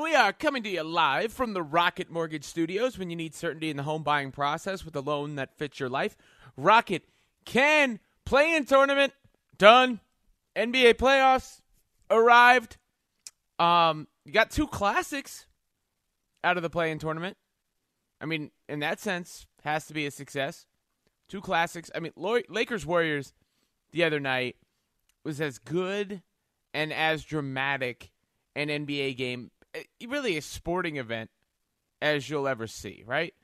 And we are coming to you live from the Rocket Mortgage Studios when you need certainty in the home buying process with a loan that fits your life. Rocket can play in tournament done. NBA playoffs arrived. Um, you got two classics out of the play in tournament. I mean, in that sense, has to be a success. Two classics. I mean, Lakers Warriors the other night was as good and as dramatic an NBA game really a sporting event as you'll ever see, right?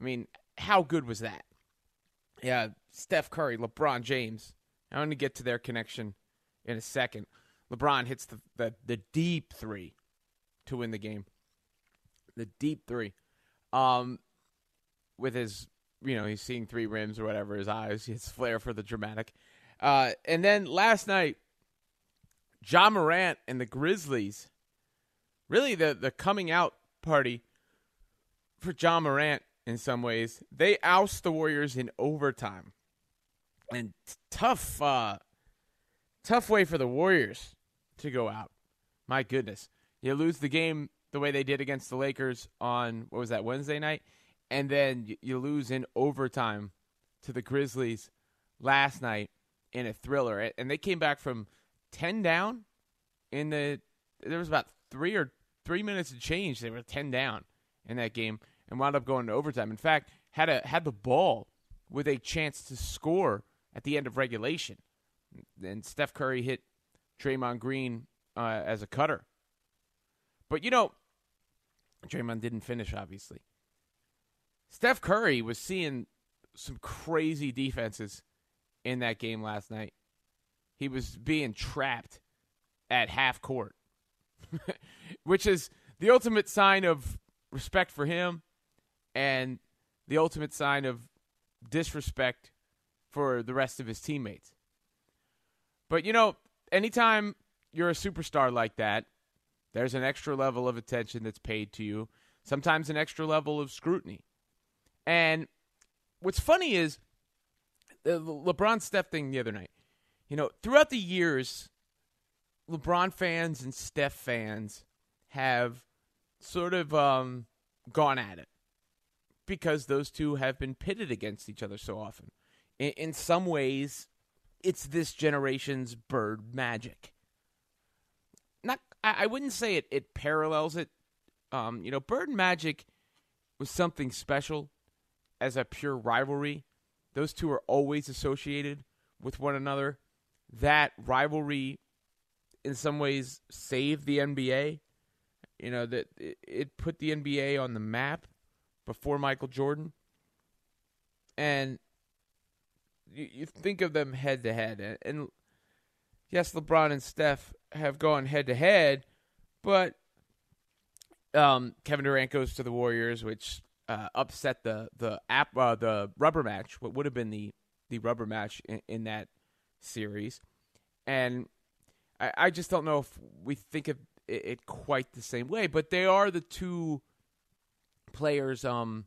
I mean, how good was that? Yeah, Steph Curry, LeBron James. I'm going to get to their connection in a second. LeBron hits the, the, the deep three to win the game. The deep three. Um, with his, you know, he's seeing three rims or whatever, his eyes, his flair for the dramatic. Uh, and then last night, Ja Morant and the Grizzlies really the the coming out party for Ja Morant in some ways. They oust the Warriors in overtime. And tough uh tough way for the Warriors to go out. My goodness. You lose the game the way they did against the Lakers on what was that Wednesday night and then you lose in overtime to the Grizzlies last night in a thriller and they came back from 10 down in the there was about 3 or three minutes to change, they were ten down in that game and wound up going to overtime. In fact, had a had the ball with a chance to score at the end of regulation. And Steph Curry hit Draymond Green uh, as a cutter. But you know, Draymond didn't finish, obviously. Steph Curry was seeing some crazy defenses in that game last night. He was being trapped at half court. which is the ultimate sign of respect for him and the ultimate sign of disrespect for the rest of his teammates. But you know, anytime you're a superstar like that, there's an extra level of attention that's paid to you, sometimes an extra level of scrutiny. And what's funny is uh, the LeBron Steph thing the other night. You know, throughout the years, LeBron fans and Steph fans have sort of um, gone at it because those two have been pitted against each other so often. In, in some ways, it's this generation's bird magic. Not, I, I wouldn't say it. It parallels it. Um, you know, bird magic was something special as a pure rivalry. Those two are always associated with one another. That rivalry in some ways saved the NBA. You know that it put the NBA on the map before Michael Jordan, and you, you think of them head to head, and yes, LeBron and Steph have gone head to head, but um, Kevin Durant goes to the Warriors, which uh, upset the the app uh, the rubber match, what would have been the the rubber match in, in that series, and I, I just don't know if we think of it, it, quite the same way. But they are the two players um,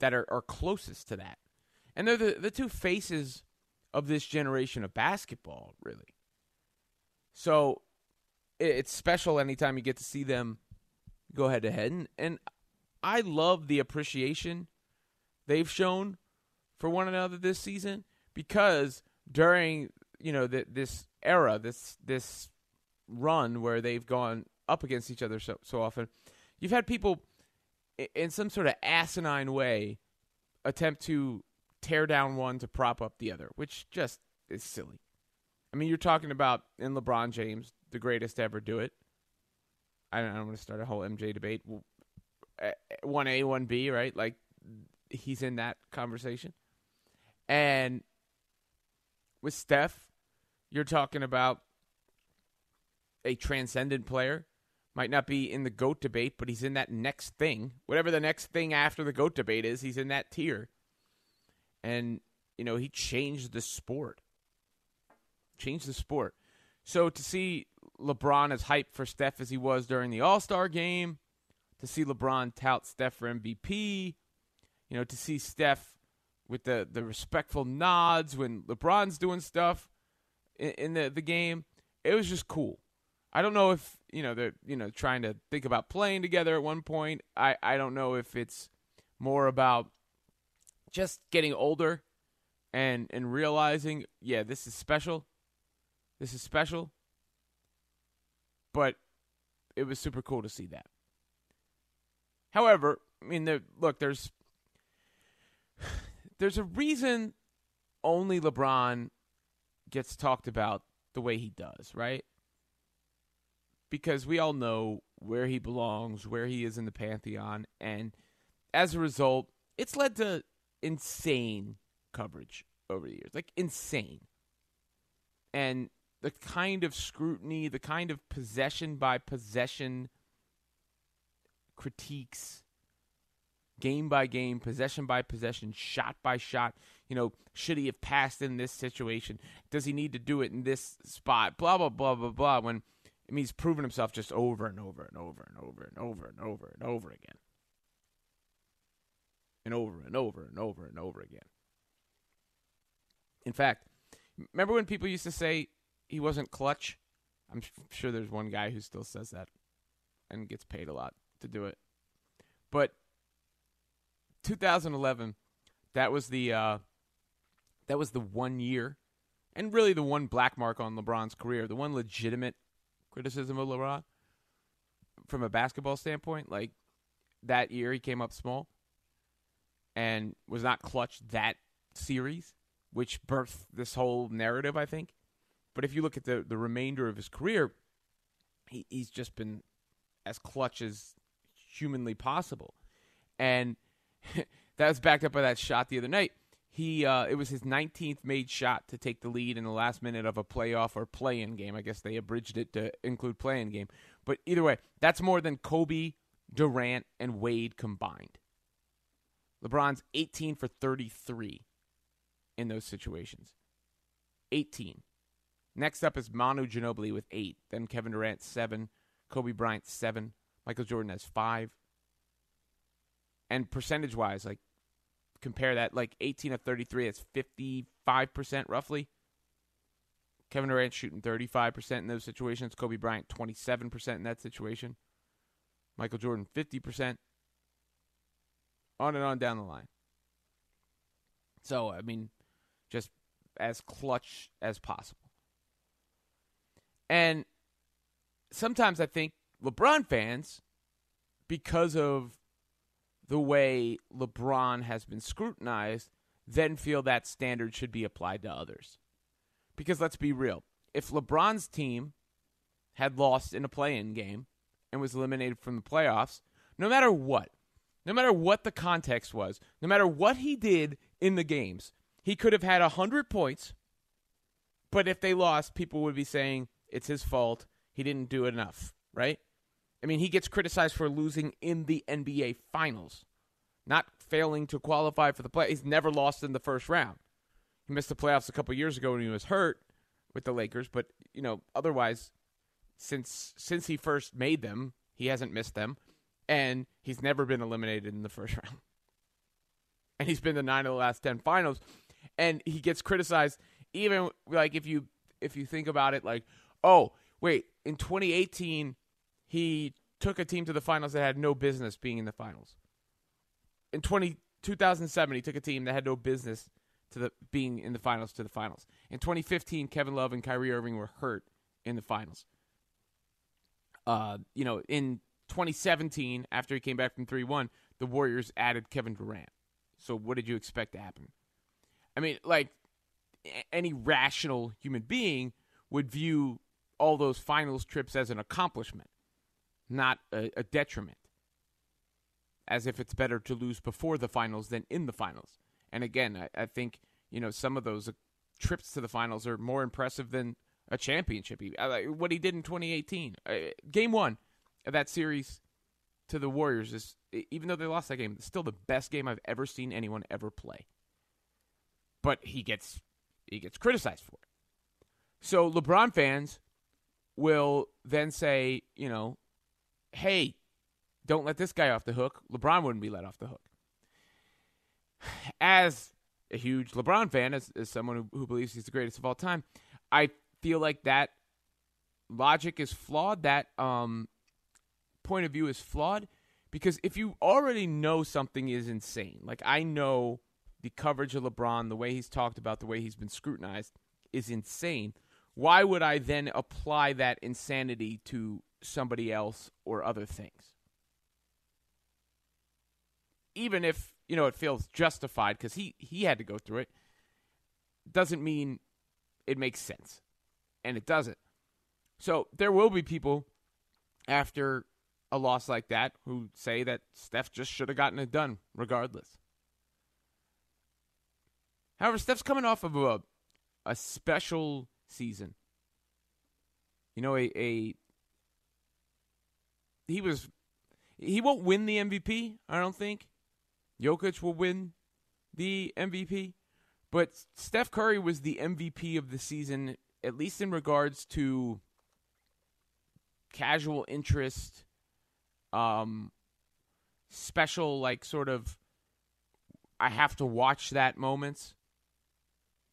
that are, are closest to that. And they're the, the two faces of this generation of basketball, really. So it, it's special anytime you get to see them go head to head. And, I love the appreciation they've shown for one another this season because during you know the, this era, this this run where they've gone up against each other so so often, you've had people in some sort of asinine way attempt to tear down one to prop up the other, which just is silly. I mean, you're talking about in LeBron James, the greatest to ever do it. I don't, don't want to start a whole MJ debate. Eh, eh, one A, one B, right? Like he's in that conversation. And with Steph, you're talking about a transcendent player, Might not be in the GOAT debate, but he's in that next thing. Whatever the next thing after the GOAT debate is, he's in that tier. And, you know, he changed the sport. Changed the sport. So to see LeBron as hyped for Steph as he was during the All Star game, to see LeBron tout Steph for MVP, you know, to see Steph with the, the respectful nods when LeBron's doing stuff in, the, the game, it was just cool. I don't know if you know they're you know trying to think about playing together at one point. I I don't know if it's more about just getting older and and realizing yeah this is special, this is special. But it was super cool to see that. However, I mean, there, look, there's there's a reason only LeBron gets talked about the way he does, right? Because we all know where he belongs, where he is in the pantheon, and as a result, it's led to insane coverage over the years, like insane. And the kind of scrutiny, the kind of possession by possession critiques game by game, possession by possession, shot by shot. You know, should he have passed in this situation? Does he need to do it in this spot? Blah blah blah blah blah. When I mean, he's proven himself just over and over and over and over and over and over and over again, and over and over and over and over again. In fact, remember when people used to say he wasn't clutch? I'm sure there's one guy who still says that and gets paid a lot to do it. But 2011, that was the uh, that was the one year, and really the one black mark on LeBron's career, the one legitimate criticism of LeBron from a basketball standpoint. Like that year, he came up small and was not clutch that series, which birthed this whole narrative, I think. But if you look at the the remainder of his career, he, he's just been as clutch as humanly possible, and that was backed up by that shot the other night. He uh, it was his 19th made shot to take the lead in the last minute of a playoff or play-in game. I guess they abridged it to include play-in game. But either way, that's more than Kobe, Durant, and Wade combined. LeBron's 18 for 33 in those situations. 18. Next up is Manu Ginobili with eight. Then Kevin Durant seven. Kobe Bryant seven. Michael Jordan has five and percentage wise, like compare that like 18 of 33, that's 55% roughly. Kevin Durant shooting 35% in those situations. Kobe Bryant 27% in that situation. Michael Jordan 50%. On and on down the line. So, I mean, just as clutch as possible. And sometimes I think LeBron fans, because of the way LeBron has been scrutinized, then feel that standard should be applied to others. Because let's be real, if LeBron's team had lost in a play in game and was eliminated from the playoffs, no matter what, no matter what the context was, no matter what he did in the games, he could have had 100 points, but if they lost, people would be saying it's his fault. He didn't do enough, right? I mean, he gets criticized for losing in the NBA Finals, not failing to qualify for the play. He's never lost in the first round. He missed the playoffs a couple years ago when he was hurt with the Lakers, but you know, otherwise, since since he first made them, he hasn't missed them, and he's never been eliminated in the first round. And he's been to nine of the last ten finals, and he gets criticized even like if you if you think about it, like, oh wait, in 2018 he took a team to the finals that had no business being in the finals. In 20, 2007, he took a team that had no business to the being in the finals to the finals. In 2015, Kevin Love and Kyrie Irving were hurt in the finals. Uh, you know, in 2017, after he came back from 3 1, the Warriors added Kevin Durant. So, what did you expect to happen? I mean, like, any rational human being would view all those finals trips as an accomplishment not a, a detriment. As if it's better to lose before the finals than in the finals. And again, I, I think you know some of those uh, trips to the finals are more impressive than a championship. Uh, what he did in 2018, uh, game one, of that series to the Warriors is, even though they lost that game, it's still the best game I've ever seen anyone ever play. But he gets he gets criticized for it. So LeBron fans will then say, you know, hey, don't let this guy off the hook. LeBron wouldn't be let off the hook. As a huge LeBron fan, as, as someone who, who believes he's the greatest of all time, I feel like that logic is flawed. That um, point of view is flawed because if you already know something is insane, like I know the coverage of LeBron, the way he's talked about, the way he's been scrutinized is insane. Why would I then apply that insanity to somebody else or other things? Even if, you know, it feels justified because he, he had to go through it, doesn't mean it makes sense. And it doesn't. So there will be people after a loss like that who say that Steph just should have gotten it done regardless. However, Steph's coming off of a a special season. You know, a, a he was he won't win the MVP, I don't think. Jokic will win the MVP, but Steph Curry was the MVP of the season at least in regards to casual interest um special like sort of I have to watch that moments.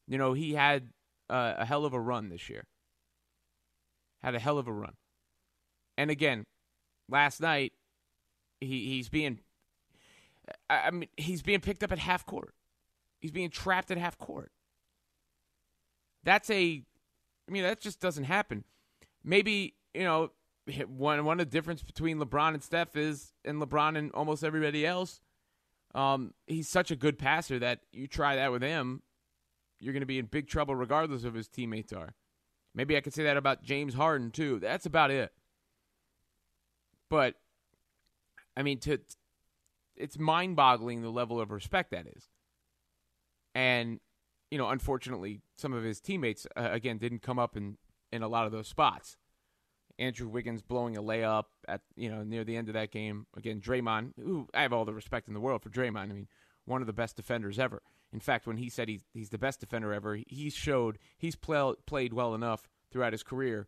You know, he had uh, a hell of a run this year. Had a hell of a run. And again, last night he he's being I mean he's being picked up at half court. He's being trapped at half court. That's a I mean that just doesn't happen. Maybe, you know, one one of the difference between LeBron and Steph is and LeBron and almost everybody else um, he's such a good passer that you try that with him, you're going to be in big trouble regardless of his teammates are. Maybe I could say that about James Harden too. That's about it. But I mean, to it's mind-boggling the level of respect that is. And you know, unfortunately, some of his teammates uh, again didn't come up in in a lot of those spots. Andrew Wiggins blowing a layup at you know near the end of that game again. Draymond, who I have all the respect in the world for Draymond. I mean, one of the best defenders ever. In fact, when he said he's he's the best defender ever, he showed he's play, played well enough throughout his career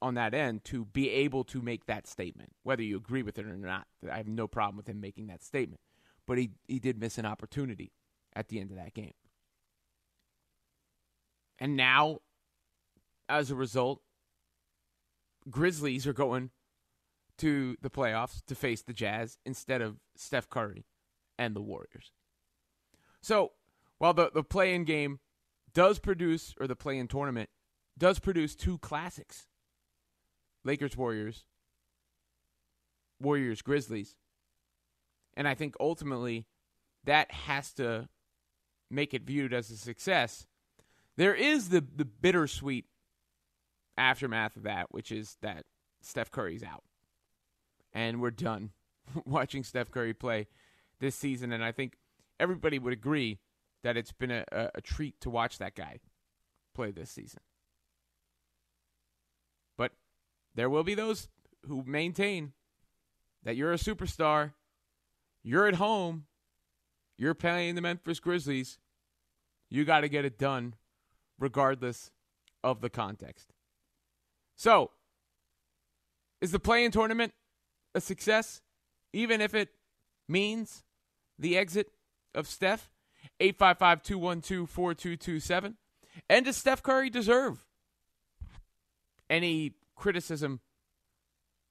on that end to be able to make that statement. Whether you agree with it or not, I have no problem with him making that statement. But he he did miss an opportunity at the end of that game. And now, as a result, Grizzlies are going to the playoffs to face the Jazz instead of Steph Curry and the Warriors. So, while the, the play in game does produce, or the play in tournament does produce two classics Lakers Warriors, Warriors Grizzlies. And I think ultimately that has to make it viewed as a success. There is the, the bittersweet aftermath of that, which is that Steph Curry's out. And we're done watching Steph Curry play this season. And I think everybody would agree that it's been a, a, a treat to watch that guy play this season. But there will be those who maintain that you're a superstar, you're at home, you're playing the Memphis Grizzlies, you got to get it done regardless of the context. So, is the play in tournament a success, even if it means the exit of Steph? 855 212 4227. And does Steph Curry deserve any criticism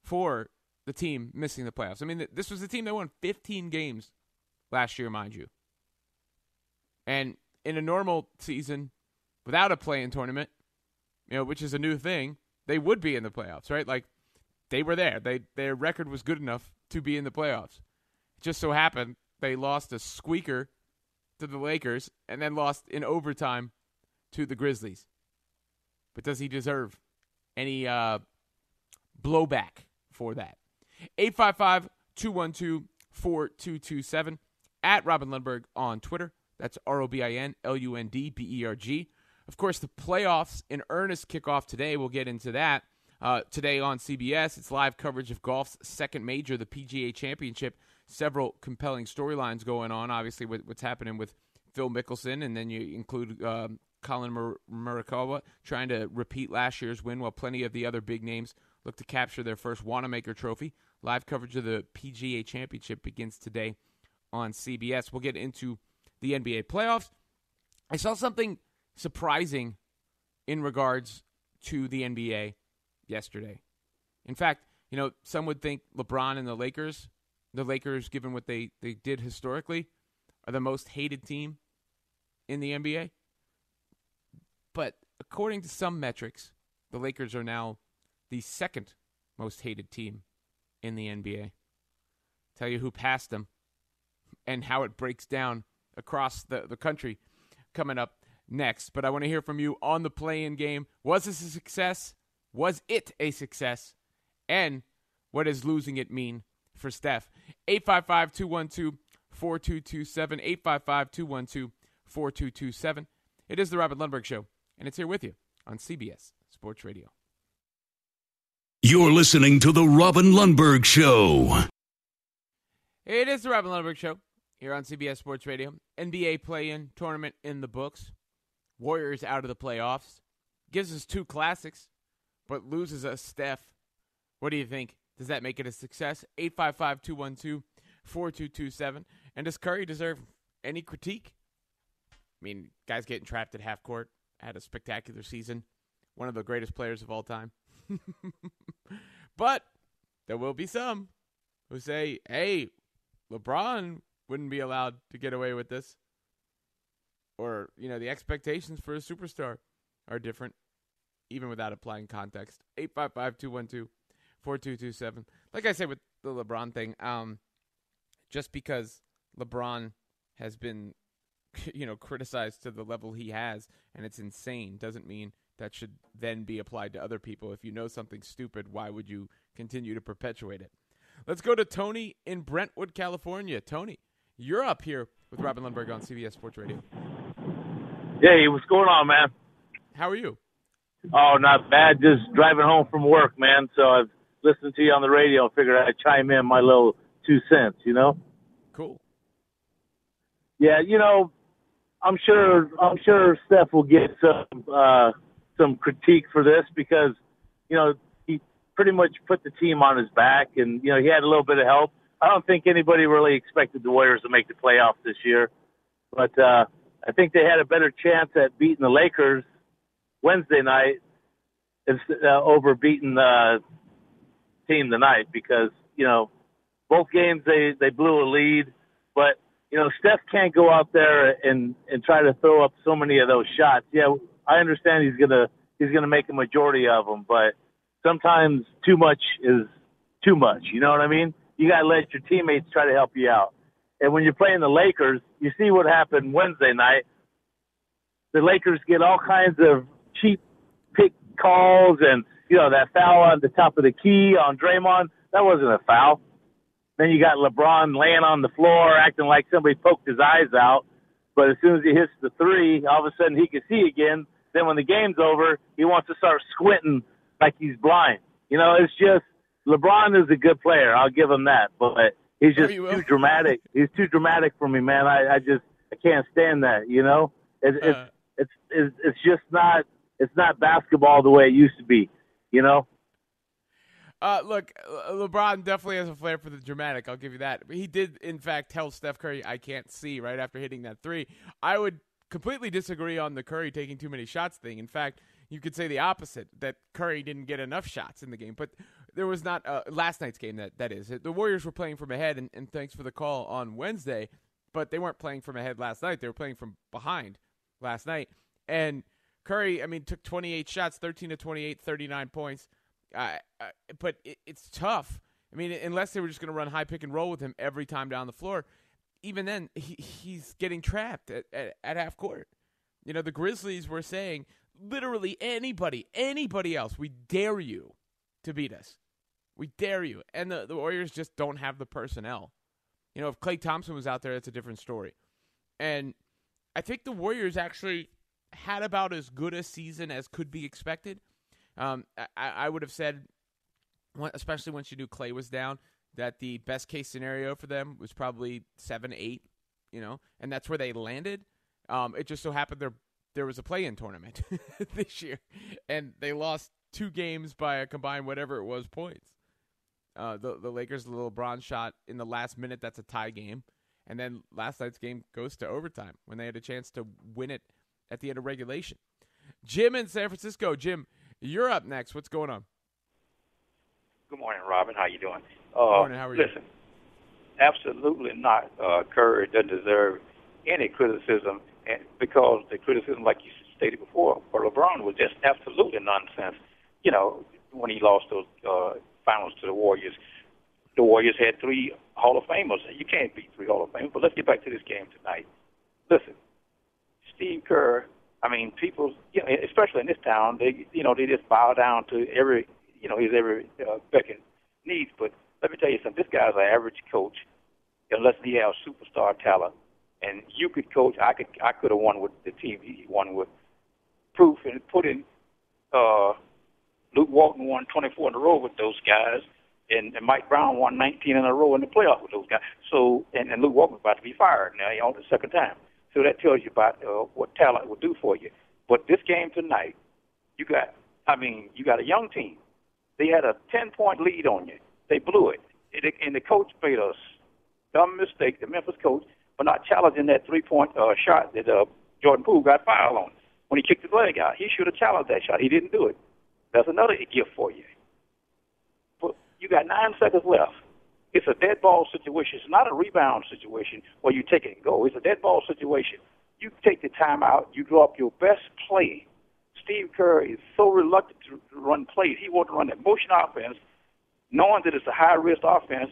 for the team missing the playoffs? I mean, this was the team that won 15 games last year, mind you. And in a normal season, without a play in tournament, you know, which is a new thing, they would be in the playoffs, right? Like they were there. They their record was good enough to be in the playoffs. It just so happened they lost a squeaker to the Lakers and then lost in overtime to the Grizzlies. But does he deserve any uh, blowback for that? 855 212 4227 at Robin Lundberg on Twitter. That's R O B I N L U N D B E R G. Of course, the playoffs in earnest kick off today. We'll get into that. Uh, today on CBS, it's live coverage of golf's second major, the PGA Championship. Several compelling storylines going on, obviously, with what's happening with Phil Mickelson, and then you include um, Collin Mur- Morikawa trying to repeat last year's win, while plenty of the other big names look to capture their first Wanamaker Trophy. Live coverage of the PGA Championship begins today on CBS. We'll get into the NBA playoffs. I saw something surprising in regards to the NBA yesterday. In fact, you know, some would think LeBron and the Lakers, the Lakers, given what they, they did historically, are the most hated team in the NBA. But according to some metrics, the Lakers are now the second most hated team in the NBA. Tell you who passed them and how it breaks down across the, the country coming up next. But I want to hear from you on the play in game. Was this a success? Was it a success? And what does losing it mean for Steph? 855 212 4227. 855 212 4227. It is the Robin Lundberg Show, and it's here with you on CBS Sports Radio. You're listening to the Robin Lundberg Show. It is the Robin Lundberg Show here on CBS Sports Radio. NBA play-in tournament in the books. Warriors out of the playoffs. Gives us two classics, but loses us Steph. What do you think? Does that make it a success? 855 212 4227. And does Curry deserve any critique? I mean, guys getting trapped at half court, had a spectacular season, one of the greatest players of all time. but there will be some who say, hey, LeBron wouldn't be allowed to get away with this. Or, you know, the expectations for a superstar are different, even without applying context. 855 212 4227. Like I said with the LeBron thing, um, just because LeBron has been, you know, criticized to the level he has, and it's insane, doesn't mean that should then be applied to other people. If you know something stupid, why would you continue to perpetuate it? Let's go to Tony in Brentwood, California. Tony, you're up here with Robin Lundberg on CBS Sports Radio. Hey, what's going on, man? How are you? Oh, not bad. Just driving home from work, man. So I've listened to you on the radio. Figured I'd chime in my little two cents. You know? Cool. Yeah, you know, I'm sure I'm sure Steph will get some uh, some critique for this because you know he pretty much put the team on his back, and you know he had a little bit of help. I don't think anybody really expected the Warriors to make the playoffs this year, but uh, I think they had a better chance at beating the Lakers Wednesday night uh, over beating the team tonight because you know both games they they blew a lead, but you know Steph can't go out there and and try to throw up so many of those shots. Yeah, I understand he's gonna he's gonna make a majority of them, but sometimes too much is too much. You know what I mean? You gotta let your teammates try to help you out. And when you're playing the Lakers, you see what happened Wednesday night. The Lakers get all kinds of cheap pick calls and, you know, that foul on the top of the key on Draymond. That wasn't a foul. Then you got LeBron laying on the floor acting like somebody poked his eyes out. But as soon as he hits the three, all of a sudden he can see again. Then when the game's over, he wants to start squinting like he's blind. You know, it's just LeBron is a good player. I'll give him that. But he's just you will? too dramatic. He's too dramatic for me, man. I, I just I can't stand that. You know, it's it's, Uh. it's it's it's just not it's not basketball the way it used to be. You know. Uh, look, LeBron definitely has a flair for the dramatic. I'll give you that. He did, in fact, tell Steph Curry, "I can't see." Right after hitting that three, I would completely disagree on the Curry taking too many shots thing. In fact, you could say the opposite that Curry didn't get enough shots in the game. But there was not uh, last night's game. That that is, the Warriors were playing from ahead, and, and thanks for the call on Wednesday. But they weren't playing from ahead last night. They were playing from behind last night. And Curry, I mean, took 28 shots, 13 to 28, 39 points. Uh, but it, it's tough. I mean, unless they were just going to run high pick and roll with him every time down the floor, even then, he, he's getting trapped at, at, at half court. You know, the Grizzlies were saying literally anybody, anybody else, we dare you to beat us. We dare you. And the, the Warriors just don't have the personnel. You know, if Klay Thompson was out there, that's a different story. And I think the Warriors actually had about as good a season as could be expected Um, I, I would have said, especially once you knew Klay was down, that the best case scenario for them was probably seven, eight, you know, and that's where they landed. Um, it just so happened there there was a play-in tournament this year, and they lost two games by a combined whatever it was points. Uh, the the Lakers LeBron's shot in the last minute that's a tie game, and then last night's game goes to overtime when they had a chance to win it at the end of regulation. Jim in San Francisco, Jim, you're up next. What's going on? Good morning, Robin. How you doing? Uh, morning. How are you? Listen, absolutely not. Uh, Curry doesn't deserve any criticism, and because the criticism, like you stated before, for LeBron was just absolutely nonsense. You know, when he lost those uh, finals to the Warriors, the Warriors had three Hall of Famers. You can't beat three Hall of Famers. But let's get back to this game tonight. Listen, Steve Kerr. I mean, people, you know, especially in this town, they, you know, they just bow down to every, you know, his every uh, beck and needs. But let me tell you something. This guy's an average coach, unless he has superstar talent. And you could coach. I could. I could have won with the team. He won with proof and put in. Uh, Luke Walton won 24 in a row with those guys and, and Mike Brown won 19 in a row in the playoffs with those guys. So, and, and Luke Walton's about to be fired now on the second time. So that tells you about uh, what talent will do for you. But this game tonight, you got, I mean, you got a young team. They had a 10 point lead on you. They blew it. it and the coach made a dumb mistake, the Memphis coach, for not challenging that three point uh, shot that uh, Jordan Poole got fouled on when he kicked his leg out. He should have challenged that shot. He didn't do it. That's another gift for you. You got nine seconds left. It's a dead ball situation. It's not a rebound situation where you take it and go. It's a dead ball situation. You take the timeout. You draw up your best play. Steve Kerr is so reluctant to run plays. He wants to run that motion offense, knowing that it's a high risk offense,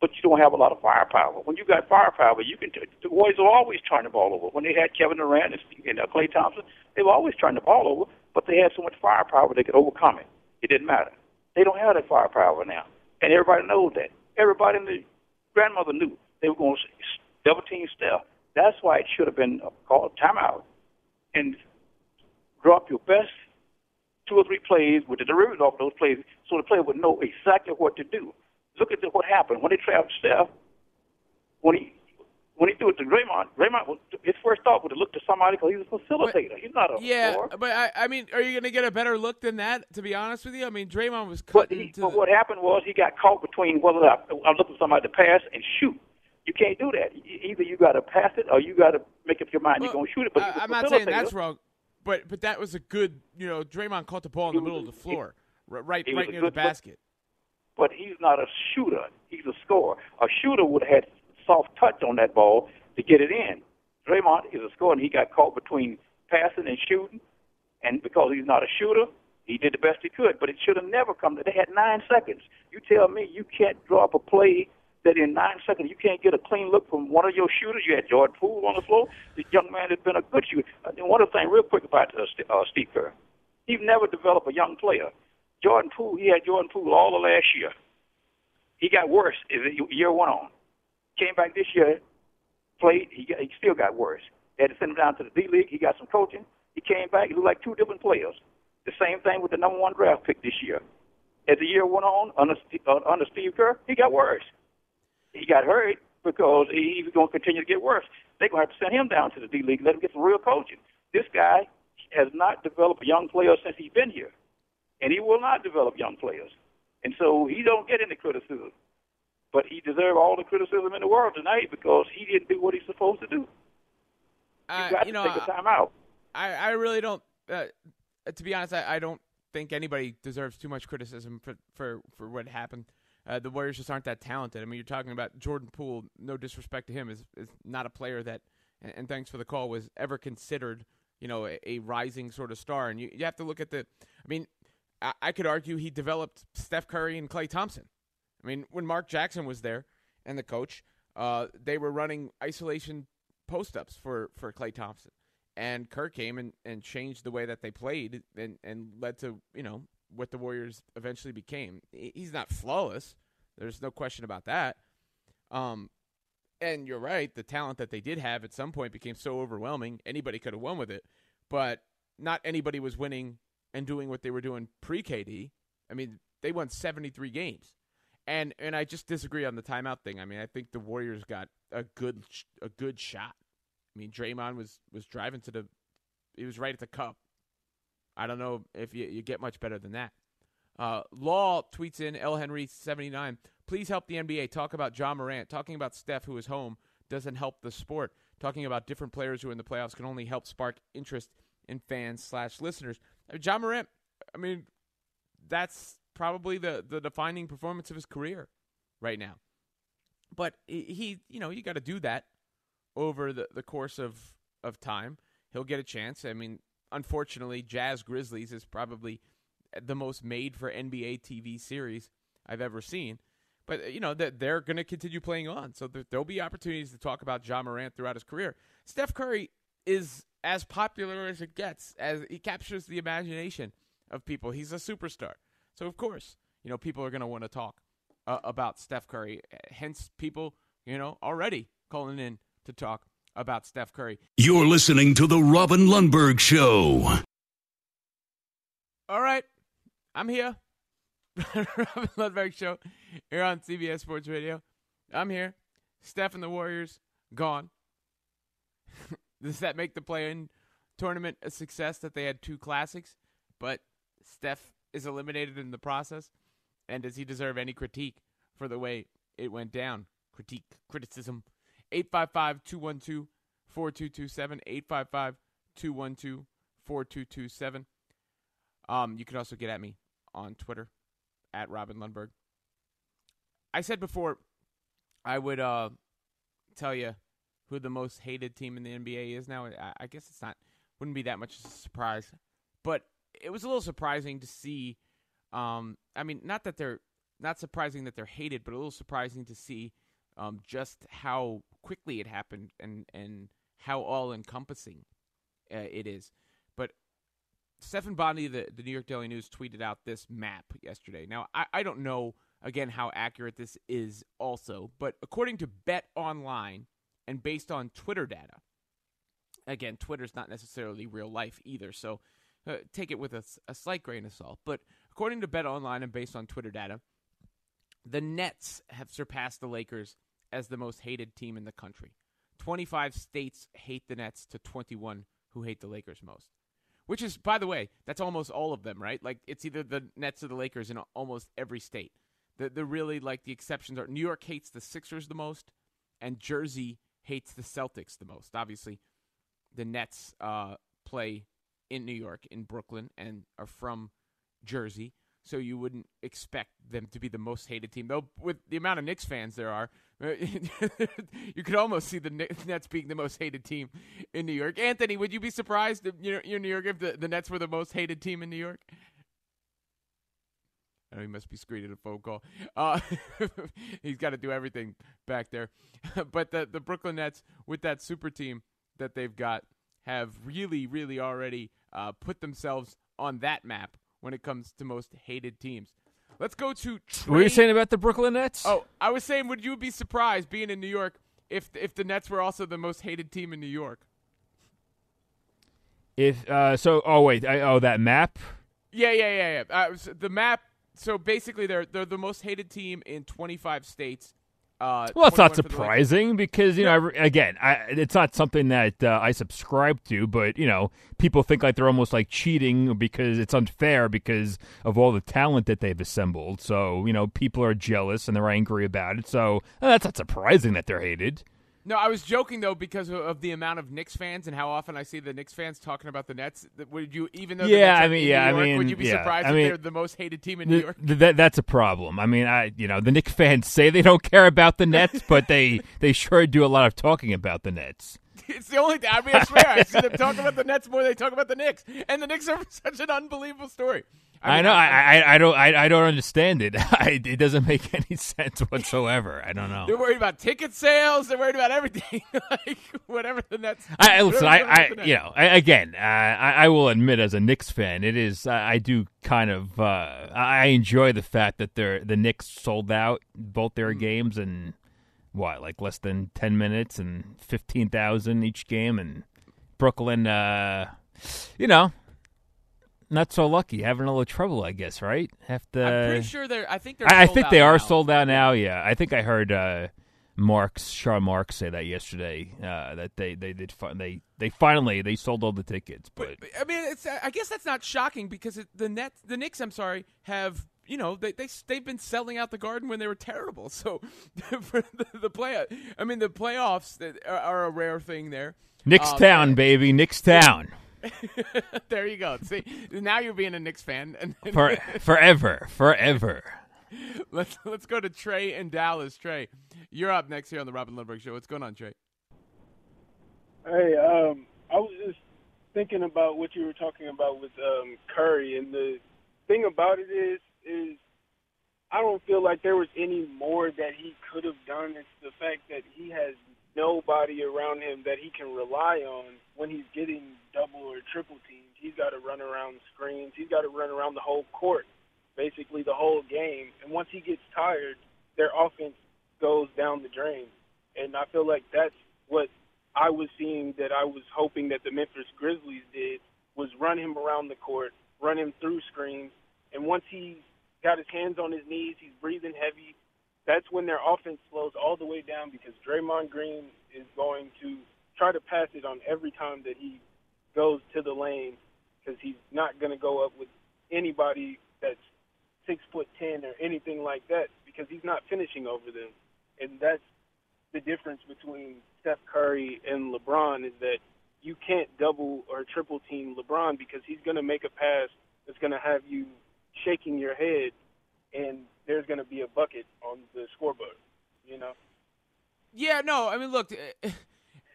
but you don't have a lot of firepower. When you got firepower, you can. The Warriors will always turn the ball over. When they had Kevin Durant and, and uh, Klay Thompson, they were always turning the ball over, but they had so much firepower they could overcome it. It didn't matter. They don't have that firepower now, and everybody knows that. Everybody in the grandmother knew they were going to double team Steph. That's why it should have been called timeout and drop your best two or three plays with the derivatives off those plays so the player would know exactly what to do. Look at the, what happened when they trapped Steph. When he when he threw it to Draymond, Draymond his first thought was to look to somebody because he's a facilitator. But, he's not a yeah. Scorer. But I, I mean, are you going to get a better look than that? To be honest with you, I mean, Draymond was cut. But, he, but what happened was he got caught between whether I, I'm looking for somebody to pass and shoot. You can't do that. Either you got to pass it or you got to make up your mind well, you're going to shoot it. But I, am not saying that's wrong. But but that was a good. You know, Draymond caught the ball in the middle of the floor, right right near the basket. But, but he's not a shooter. He's a scorer. A shooter would have had soft touch on that ball to get it in. Draymond is a scorer, and he got caught between passing and shooting. And because he's not a shooter, he did the best he could. But it should have never come. They had nine seconds. You tell me you can't draw up a play that in nine seconds you can't get a clean look from one of your shooters. You had Jordan Poole on the floor. This young man has been a good shooter. And one other thing, real quick about uh, uh, Steve Kerr, he's never developed a young player. Jordan Poole, he had Jordan Poole all the last year. He got worse as the year went on. Came back this year, played, he, got, he still got worse. They had to send him down to the D League. He got some coaching. He came back. He looked like two different players. The same thing with the number one draft pick this year. As the year went on, under, uh, under Steve Kerr, he got worse. He got hurt because he was going to continue to get worse. They're going to have to send him down to the D League, let him get some real coaching. This guy has not developed young player since he's been here, and he will not develop young players. And so he don't get any criticism but he deserved all the criticism in the world tonight because he didn't do what he's supposed to do. Uh, you got you to know, take a time out. I, I really don't. Uh, to be honest, I, I don't think anybody deserves too much criticism for for, for what happened. Uh, the Warriors just aren't that talented. I mean, you're talking about Jordan Poole. No disrespect to him, is is not a player that. And, and thanks for the call. Was ever considered, you know, a, a rising sort of star. And you you have to look at the. I mean, I, I could argue he developed Steph Curry and Klay Thompson. I mean, when Mark Jackson was there and the coach, uh, they were running isolation post ups for, for Klay Thompson. And Kerr came and, and changed the way that they played and, and led to, you know, what the Warriors eventually became. He's not flawless. There's no question about that. Um, and you're right. The talent that they did have at some point became so overwhelming. Anybody could have won with it, but not anybody was winning and doing what they were doing pre KD. I mean, they won 73 games. And and I just disagree on the timeout thing. I mean, I think the Warriors got a good a good shot. I mean, Draymond was was driving to the he was right at the cup. I don't know if you, you get much better than that. Uh, Law tweets in L Henry seventy nine. Please help the NBA talk about Ja Morant. Talking about Steph, who is home, doesn't help the sport. Talking about different players who are in the playoffs can only help spark interest in fans slash listeners. Ja Morant. I mean, that's probably the the defining performance of his career right now. But he, you know, you got to do that over the the course of of time. He'll get a chance. I mean, unfortunately, Jazz Grizzlies is probably the most made for NBA TV series I've ever seen. But you know that they're going to continue playing on, so there'll be opportunities to talk about Ja Morant throughout his career. Steph Curry is as popular as it gets, as he captures the imagination of people. He's a superstar, so of course, you know people are going to want to talk uh, about Steph Curry. Hence, people, you know, already calling in to talk about Steph Curry. You're listening to the Robin Lundberg Show. All right, I'm here. Robin Lundberg Show here on CBS Sports Radio. I'm here. Steph and the Warriors gone. Does that make the play-in tournament a success that they had two classics, but Steph is eliminated in the process? And does he deserve any critique for the way it went down? Critique, criticism. 855 212 4227. 855 212 4227. Um, you can also get at me on Twitter at Robin Lundberg. I said before I would uh, tell you who the most hated team in the NBA is now. I, I guess it's not wouldn't be that much of a surprise, but it was a little surprising to see. Um, I mean, not that they're not surprising that they're hated, but a little surprising to see um, just how quickly it happened and and how all encompassing uh, it is. But Stefan Bondy, the, the New York Daily News, tweeted out this map yesterday. Now, I, I don't know, again, how accurate this is also, but according to Bet Online and based on Twitter data, again, Twitter's not necessarily real life either, so uh, take it with a, a slight grain of salt. But according to Bet Online and based on Twitter data, the Nets have surpassed the Lakers as the most hated team in the country. 25 states hate the Nets to 21 who hate the Lakers most which is, by the way, that's almost all of them, right? Like it's either the Nets or the Lakers in almost every state. The the really like the exceptions are New York hates the Sixers the most, and Jersey hates the Celtics the most. Obviously, the Nets uh, play in New York, in Brooklyn, and are from Jersey so you wouldn't expect them to be the most hated team. Though with the amount of Knicks fans there are, you could almost see the Nets being the most hated team in New York. Anthony, would you be surprised if you're, you're New York if the, the Nets were the most hated team in New York? I know he must be screening a phone call. Uh, he's got to do everything back there. but the the Brooklyn Nets with that super team that they've got have really, really already uh, put themselves on that map when it comes to most hated teams. Let's go to. Trade. What were you saying about the Brooklyn Nets? Oh, I was saying, would you be surprised being in New York if if the Nets were also the most hated team in New York? If uh, so, oh wait, I, oh that map. Yeah, yeah, yeah, yeah. Uh, so the map. So basically, they're they're the most hated team in 25 states. Uh, well, it's not surprising because you know, again, I, it's not something that uh, I subscribe to, but you know, people think like they're almost like cheating because it's unfair because of all the talent that they've assembled. So you know, people are jealous and they're angry about it. So uh, that's not surprising that they're hated. No, I was joking though because of the amount of Knicks fans and how often I see the Knicks fans talking about the Nets. Would you, even though yeah, I mean, yeah, York, I mean, would you be yeah, surprised I if they're the most hated team in New York? Th- that, that's a problem. I mean, I you know the Knicks fans say they don't care about the Nets, but they they sure do a lot of talking about the Nets. It's the only thing. I mean, I swear, I see them talk about the Nets more than they talk about the Knicks, and the Knicks are such an unbelievable story. I, mean, I know. I, I, I don't. I, I don't understand it. I, it doesn't make any sense whatsoever. I don't know. They're worried about ticket sales. They're worried about everything. like whatever the Nets. I listen. I, I you know. Again, uh, I, I will admit, as a Knicks fan, it is. I do kind of. Uh, I enjoy the fact that they're the Knicks sold out both their mm. games and what, like less than ten minutes and fifteen thousand each game, and Brooklyn. Uh, you know, not so lucky, having a little trouble, I guess. Right? Have to. I'm pretty sure they're. I think they're. I, I think they are now. sold out now. Yeah, I think I heard uh, Marks, Sean Marks, say that yesterday. Uh, that they they did fi- they they finally they sold all the tickets, but, But I mean, it's. I guess that's not shocking because it, the net the Knicks, I'm sorry, have you know they they they've been selling out the Garden when they were terrible. So for the, the play, I mean, the playoffs that are, are a rare thing there. Knicks Um, Town, baby, Knicks Town, there you go. See, now you're being a Knicks fan, and, and for forever, forever. let's let's go to Trey in Dallas. Trey, you're up next here on the Robin Lundberg Show. What's going on, Trey? Hey, um, I was just thinking about what you were talking about with um, Curry, and the thing about it is, is I don't feel like there was any more that he could have done. It's the fact that he has nobody around him that he can rely on when he's getting double or triple teamed. He's got to run around screens. He's got to run around the whole court, basically the whole game. And once he gets tired, their offense goes down the drain. And I feel like that's what I was seeing that I was hoping that the Memphis Grizzlies did was run him around the court, run him through screens, and once he got his hands on his knees, he's breathing heavy. That's when their offense slows all the way down because Draymond Green is going to try to pass it on every time that he goes to the lane because he's not going to go up with anybody that's six foot ten or anything like that because he's not finishing over them, and that's the difference between Steph Curry and LeBron is that you can't double or triple team LeBron because he's going to make a pass that's going to have you shaking your head, and there's going to be a bucket on the scoreboard. You know. Yeah, no, I mean, look, eh,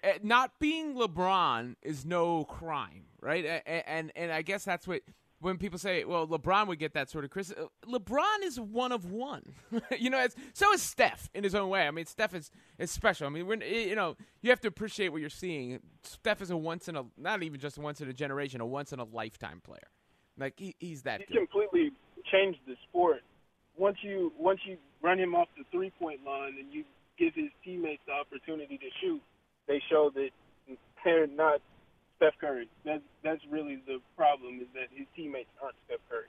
eh, not being LeBron is no crime, right? A- a- And and I guess that's what when people say, well, LeBron would get that sort of criticism. LeBron is one of one, you know. It's, so is Steph in his own way. I mean, Steph is is special. I mean, we're, you know, you have to appreciate what you're seeing. Steph is a once in a not even just a once in a generation, a once in a lifetime player. Like he, he's that He good. completely changed the sport. Once you once you run him off the three point line and you give his teammates the opportunity to shoot, they show that they're not Steph Curry. That's that's really the problem is that his teammates aren't Steph Curry.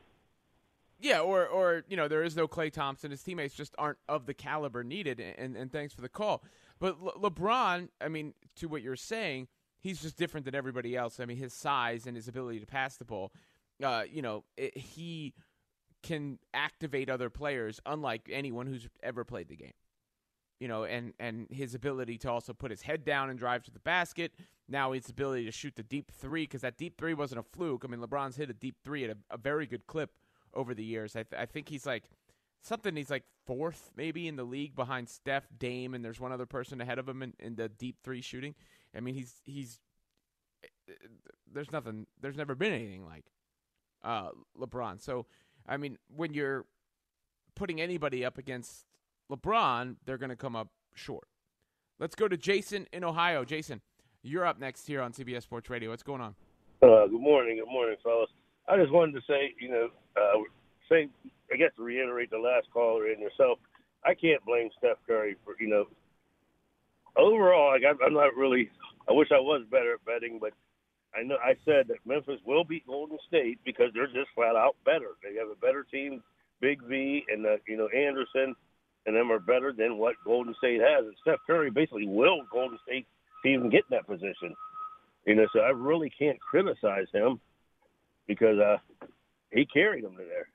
Yeah, or or you know there is no Klay Thompson. His teammates just aren't of the caliber needed. And and thanks for the call. But Le- LeBron, I mean, to what you're saying, he's just different than everybody else. I mean, his size and his ability to pass the ball. Uh, you know, it, he can activate other players, unlike anyone who's ever played the game. You know, and and his ability to also put his head down and drive to the basket. Now his ability to shoot the deep three because that deep three wasn't a fluke. I mean, LeBron's hit a deep three at a, a very good clip over the years. I, th- I think he's like something. He's like fourth maybe in the league behind Steph, Dame, and there's one other person ahead of him in, in the deep three shooting. I mean, he's he's there's nothing. There's never been anything like uh, LeBron. So I mean, when you're putting anybody up against LeBron, they're going to come up short. Let's go to Jason in Ohio. Jason, you're up next here on CBS Sports Radio. What's going on? Uh, good morning, good morning, fellas. I just wanted to say, you know, uh, say, I guess to reiterate the last caller and yourself, I can't blame Steph Curry for, you know, overall, like, I'm, I'm not really, I wish I was better at betting, but I know I said that Memphis will beat Golden State because they're just flat out better. They have a better team. Big V and uh, you know Anderson and them are better than what Golden State has. And Steph Curry basically willed Golden State to even get in that position. You know, so I really can't criticize him because uh, he carried them to there.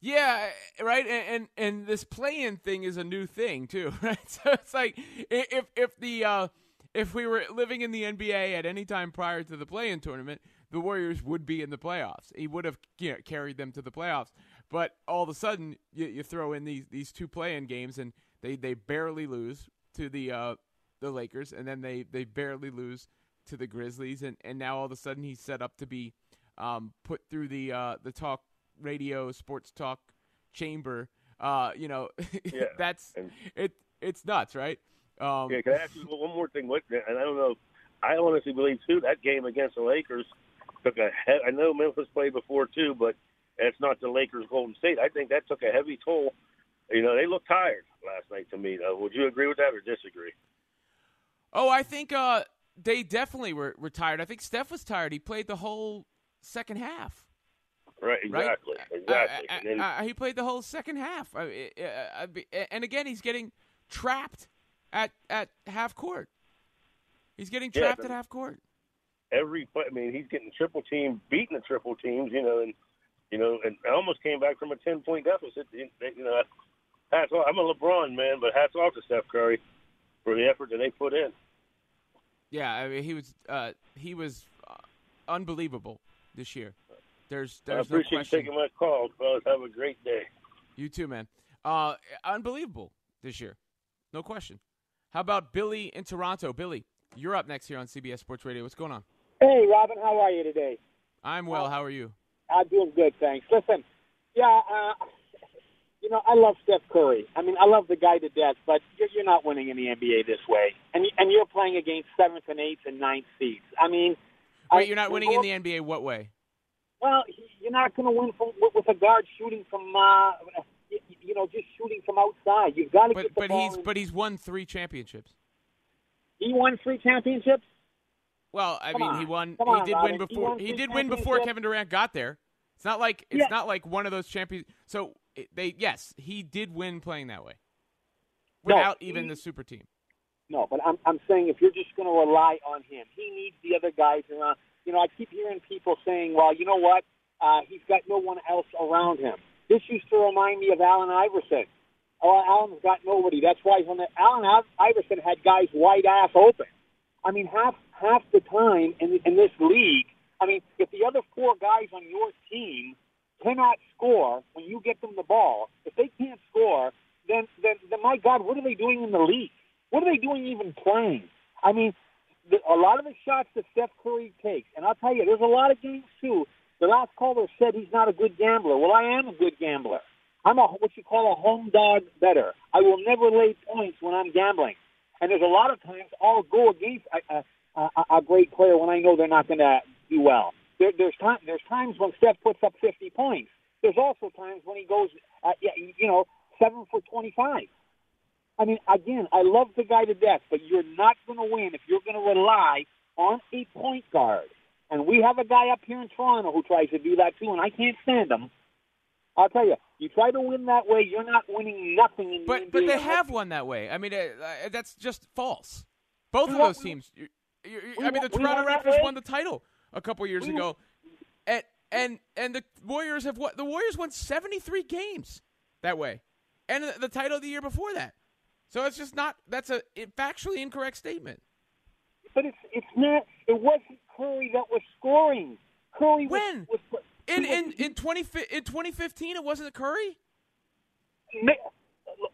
Yeah, right. And, and and this play-in thing is a new thing too, right? So it's like if if the uh, if we were living in the NBA at any time prior to the play-in tournament, the Warriors would be in the playoffs. He would have you know, carried them to the playoffs. But all of a sudden, you, you throw in these these two play-in games, and they, they barely lose to the uh, the Lakers, and then they, they barely lose to the Grizzlies, and, and now all of a sudden he's set up to be um, put through the uh, the talk radio sports talk chamber. Uh, you know, Yeah, that's and- it. It's nuts, right? Um, Yeah, can I ask you one more thing? What, and I don't know, I honestly believe too that game against the Lakers took a. He- I know Memphis played before too, but it's not the Lakers Golden State. I think that took a heavy toll. You know, they looked tired last night to me. Though. Would you agree with that or disagree? Oh, I think uh, they definitely were, were tired. I think Steph was tired. He played the whole second half. Right, exactly, right? exactly. Uh, and then, uh, he played the whole second half. Uh, uh, uh, and again, he's getting trapped at at half court. He's getting trapped but- at half court. every. I mean, he's getting triple team, beating the triple teams, you know, and you know, and almost came back from a ten point deficit. You know, hats off. I'm a LeBron man, but hats off to Steph Curry for the effort that they put in. Yeah, I mean, he was uh, he was uh, unbelievable this year. There's I there's no appreciate you taking my call, fellas. Have a great day. You too, man. Uh, unbelievable this year, no question. How about Billy in Toronto? Billy, you're up next here on CBS Sports Radio. What's going on? Hey, Robin, how are you today? I'm well. How are you? I'm doing good, thanks. Listen, yeah, uh, you know, I love Steph Curry. I mean, I love the guy to death, but you're, you're not winning in the NBA this way, and and you're playing against seventh and eighth and ninth seeds. I mean, Wait, I, you're not winning in the NBA. What way? Well, you're not going to win from with, with a guard shooting from, uh, you, know, just shooting from outside. You've got to But get the but ball. he's in- but he's won three championships. he won three championships. Well, I Come mean, he won. Come he on, did Robin. win before. won He did win before. Kevin Durant got there. It's not like it's Yeah. not like one of those champions. So they yes, he did win playing that way, No, without even he- the super team. No, but I'm I'm saying if you're just going to rely on him, he needs the other guys around. You know, I keep hearing people saying, "Well, you know what? Uh, he's got no one else around him." This used to remind me of Allen Iverson. Oh, Allen's got nobody. That's why when the, Allen Iverson had guys wide ass open. I mean, half half the time in in this league, I mean, if the other four guys on your team cannot score when you get them the ball, if they can't score, then then, then my God, what are they doing in the league? What are they doing even playing? I mean, the, a lot of the shots that Steph Curry takes, and I'll tell you, there's a lot of games too. The last caller said he's not a good gambler. Well, I am a good gambler. I'm a what you call a home dog better. I will never lay points when I'm gambling. And there's a lot of times I'll go against a, a, a, a great player when I know they're not going to do well. There, there's time. There's times when Steph puts up 50 points. There's also times when he goes, uh, you know, seven for 25. I mean, again, I love the guy to death, but you're not going to win if you're going to rely on a point guard. And we have a guy up here in Toronto who tries to do that too, and I can't stand him. I'll tell you, you try to win that way, you're not winning nothing in the But NBA. but they have won that way. I mean, uh, uh, that's just false. Both We of won- those teams. You, you, you- I mean, the Toronto won Raptors won the title a couple years We- ago, and and and the Warriors have what? The Warriors won seventy three games that way, and the, the title the year before that. So it's just not. That's a factually incorrect statement. But it's it's not. It wasn't Curry that was scoring. Curry When? was In was- in in twenty in twenty fifteen, it wasn't Curry.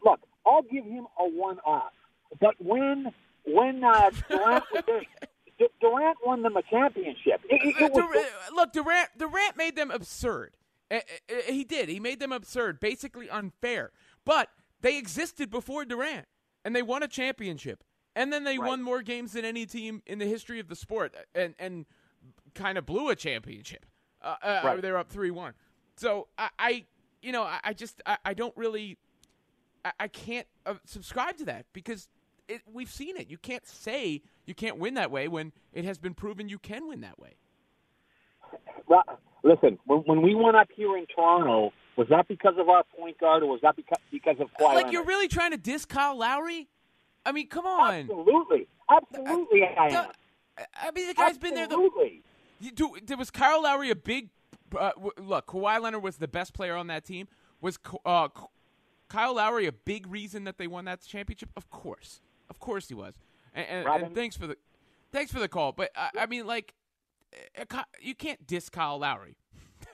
Look, I'll give him a one off. But when when uh, Durant was there, Du- Durant won them a championship. It, it, it was, Durant, look, Durant Durant made them absurd. Uh, uh, uh, He did. He made them absurd, basically unfair. But they existed before Durant, and they won a championship. And then they Right. won more games than any team in the history of the sport, and and kind of blew a championship. Uh, uh, Right. They're up three one. So I, I, you know, I, I just I, I don't really, I, I can't uh, subscribe to that because it, we've seen it. You can't say you can't win that way when it has been proven you can win that way. Ro- Listen, when, when we went up here in Toronto, was that because of our point guard, or was that because because of Kawhi like Leonard? you're really trying to diss Kyle Lowry? I mean, come on. Absolutely, absolutely, I am. I mean, the guy's been there. The, Absolutely. you do, was Kyle Lowry a big uh, w- look. Kawhi Leonard was the best player on that team. Was uh, Kyle Lowry a big reason that they won that championship? Of course, of course he was. And, and, and thanks for the thanks for the call. But I, I mean, like, uh, you can't diss Kyle Lowry.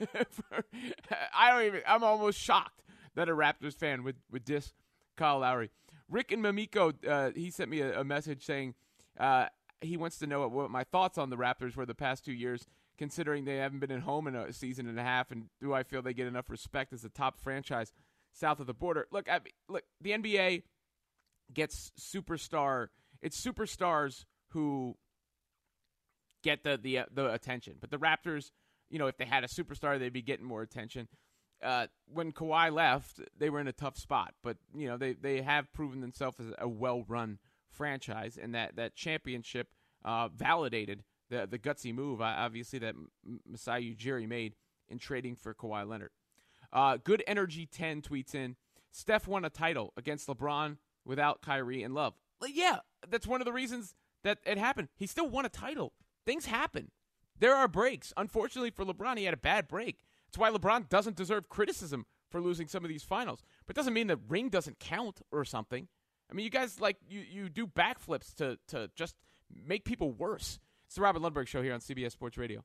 I don't even. I'm almost shocked that a Raptors fan would would diss Kyle Lowry. Rick and Mamiko, uh, he sent me a, a message saying uh, he wants to know what, my thoughts on the Raptors were the past two years, considering they haven't been at home in a season and a half, and do I feel they get enough respect as a top franchise south of the border? Look, I, look, the NBA gets superstar. It's superstars who get the the uh, the attention, but the Raptors, you know, if they had a superstar, they'd be getting more attention uh, when Kawhi left, they were in a tough spot. But you know, they they have proven themselves as a well run franchise, and that that championship uh, validated the the gutsy move, uh, obviously that Masai Ujiri made in trading for Kawhi Leonard. Uh, Good Energy 10 tweets in Steph won a title against LeBron without Kyrie and Love. Yeah, that's one of the reasons that it happened. He still won a title. Things happen. There are breaks. Unfortunately for LeBron, he had a bad break. That's why LeBron doesn't deserve criticism for losing some of these finals. But it doesn't mean the ring doesn't count or something. I mean, you guys like you you do backflips to to just make people worse. It's the Robin Lundberg show here on CBS Sports Radio.